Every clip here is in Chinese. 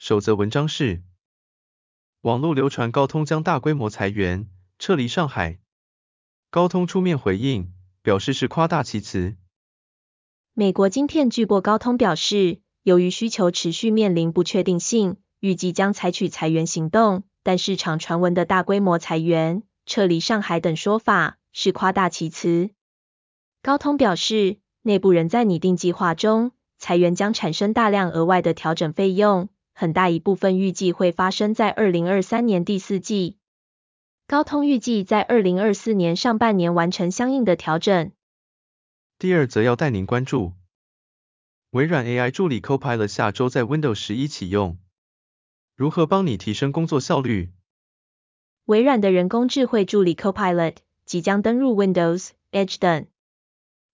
首则文章是：网络流传高通将大规模裁员，撤离上海。高通出面回应，表示是夸大其词。美国晶片巨擘高通表示，由于需求持续面临不确定性，预计将采取裁员行动。但市场传闻的大规模裁员、撤离上海等说法是夸大其词。高通表示，内部仍在拟定计划中，裁员将产生大量额外的调整费用，很大一部分预计会发生在二零二三年第四季。高通预计在二零二四年上半年完成相应的调整。第二则要带您关注，微软 AI 助理 Copilot 下周在 Windows 十一启用。如何帮你提升工作效率？微软的人工智慧助理 Copilot 即将登入 Windows、Edge 等。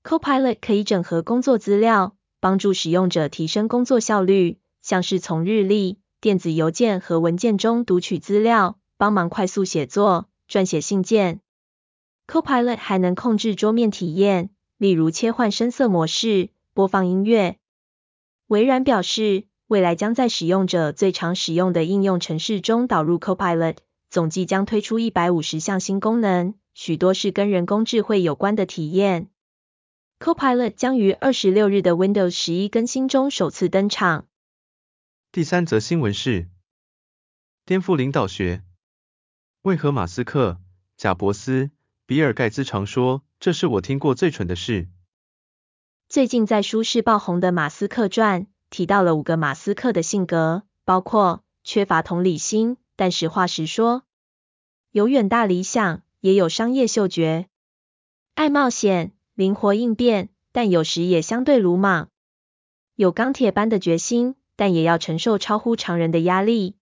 Copilot 可以整合工作资料，帮助使用者提升工作效率，像是从日历、电子邮件和文件中读取资料，帮忙快速写作、撰写信件。Copilot 还能控制桌面体验，例如切换深色模式、播放音乐。微软表示，未来将在使用者最常使用的应用程式中导入 Copilot，总计将推出一百五十项新功能，许多是跟人工智慧有关的体验。Copilot 将于二十六日的 Windows 十一更新中首次登场。第三则新闻是：颠覆领导学。为何马斯克、贾伯斯、比尔盖茨常说这是我听过最蠢的事？最近在书市爆红的《马斯克传》。提到了五个马斯克的性格，包括缺乏同理心，但实话实说；有远大理想，也有商业嗅觉；爱冒险，灵活应变，但有时也相对鲁莽；有钢铁般的决心，但也要承受超乎常人的压力；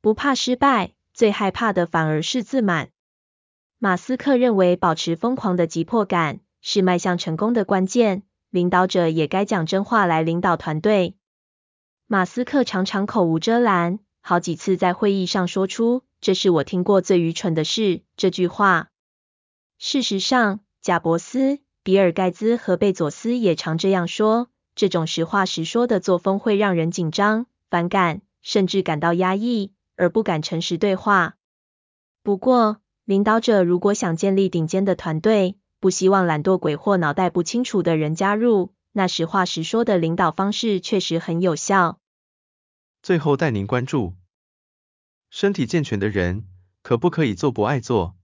不怕失败，最害怕的反而是自满。马斯克认为，保持疯狂的急迫感是迈向成功的关键。领导者也该讲真话来领导团队。马斯克常常口无遮拦，好几次在会议上说出“这是我听过最愚蠢的事”这句话。事实上，贾伯斯、比尔盖茨和贝佐斯也常这样说。这种实话实说的作风会让人紧张、反感，甚至感到压抑，而不敢诚实对话。不过，领导者如果想建立顶尖的团队，不希望懒惰鬼或脑袋不清楚的人加入，那实话实说的领导方式确实很有效。最后带您关注，身体健全的人可不可以做不爱做？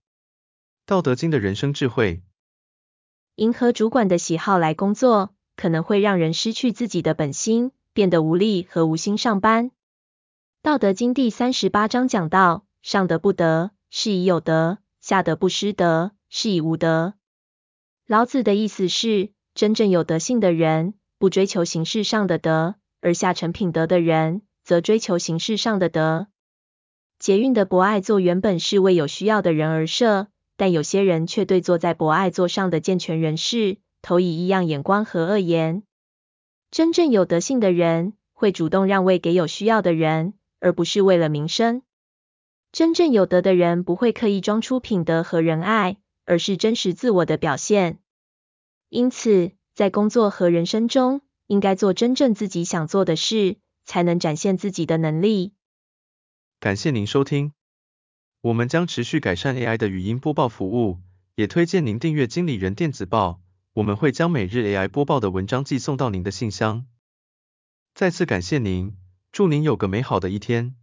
道德经的人生智慧。迎合主管的喜好来工作，可能会让人失去自己的本心，变得无力和无心上班。道德经第三十八章讲到：上德不德，是以有德；下德不失德，是以无德。老子的意思是，真正有德性的人，不追求形式上的德，而下成品德的人，则追求形式上的德。捷运的博爱座原本是为有需要的人而设，但有些人却对坐在博爱座上的健全人士，投以异样眼光和恶言。真正有德性的人，会主动让位给有需要的人，而不是为了名声。真正有德的人，不会刻意装出品德和仁爱。而是真实自我的表现。因此，在工作和人生中，应该做真正自己想做的事，才能展现自己的能力。感谢您收听，我们将持续改善 AI 的语音播报服务，也推荐您订阅经理人电子报，我们会将每日 AI 播报的文章寄送到您的信箱。再次感谢您，祝您有个美好的一天。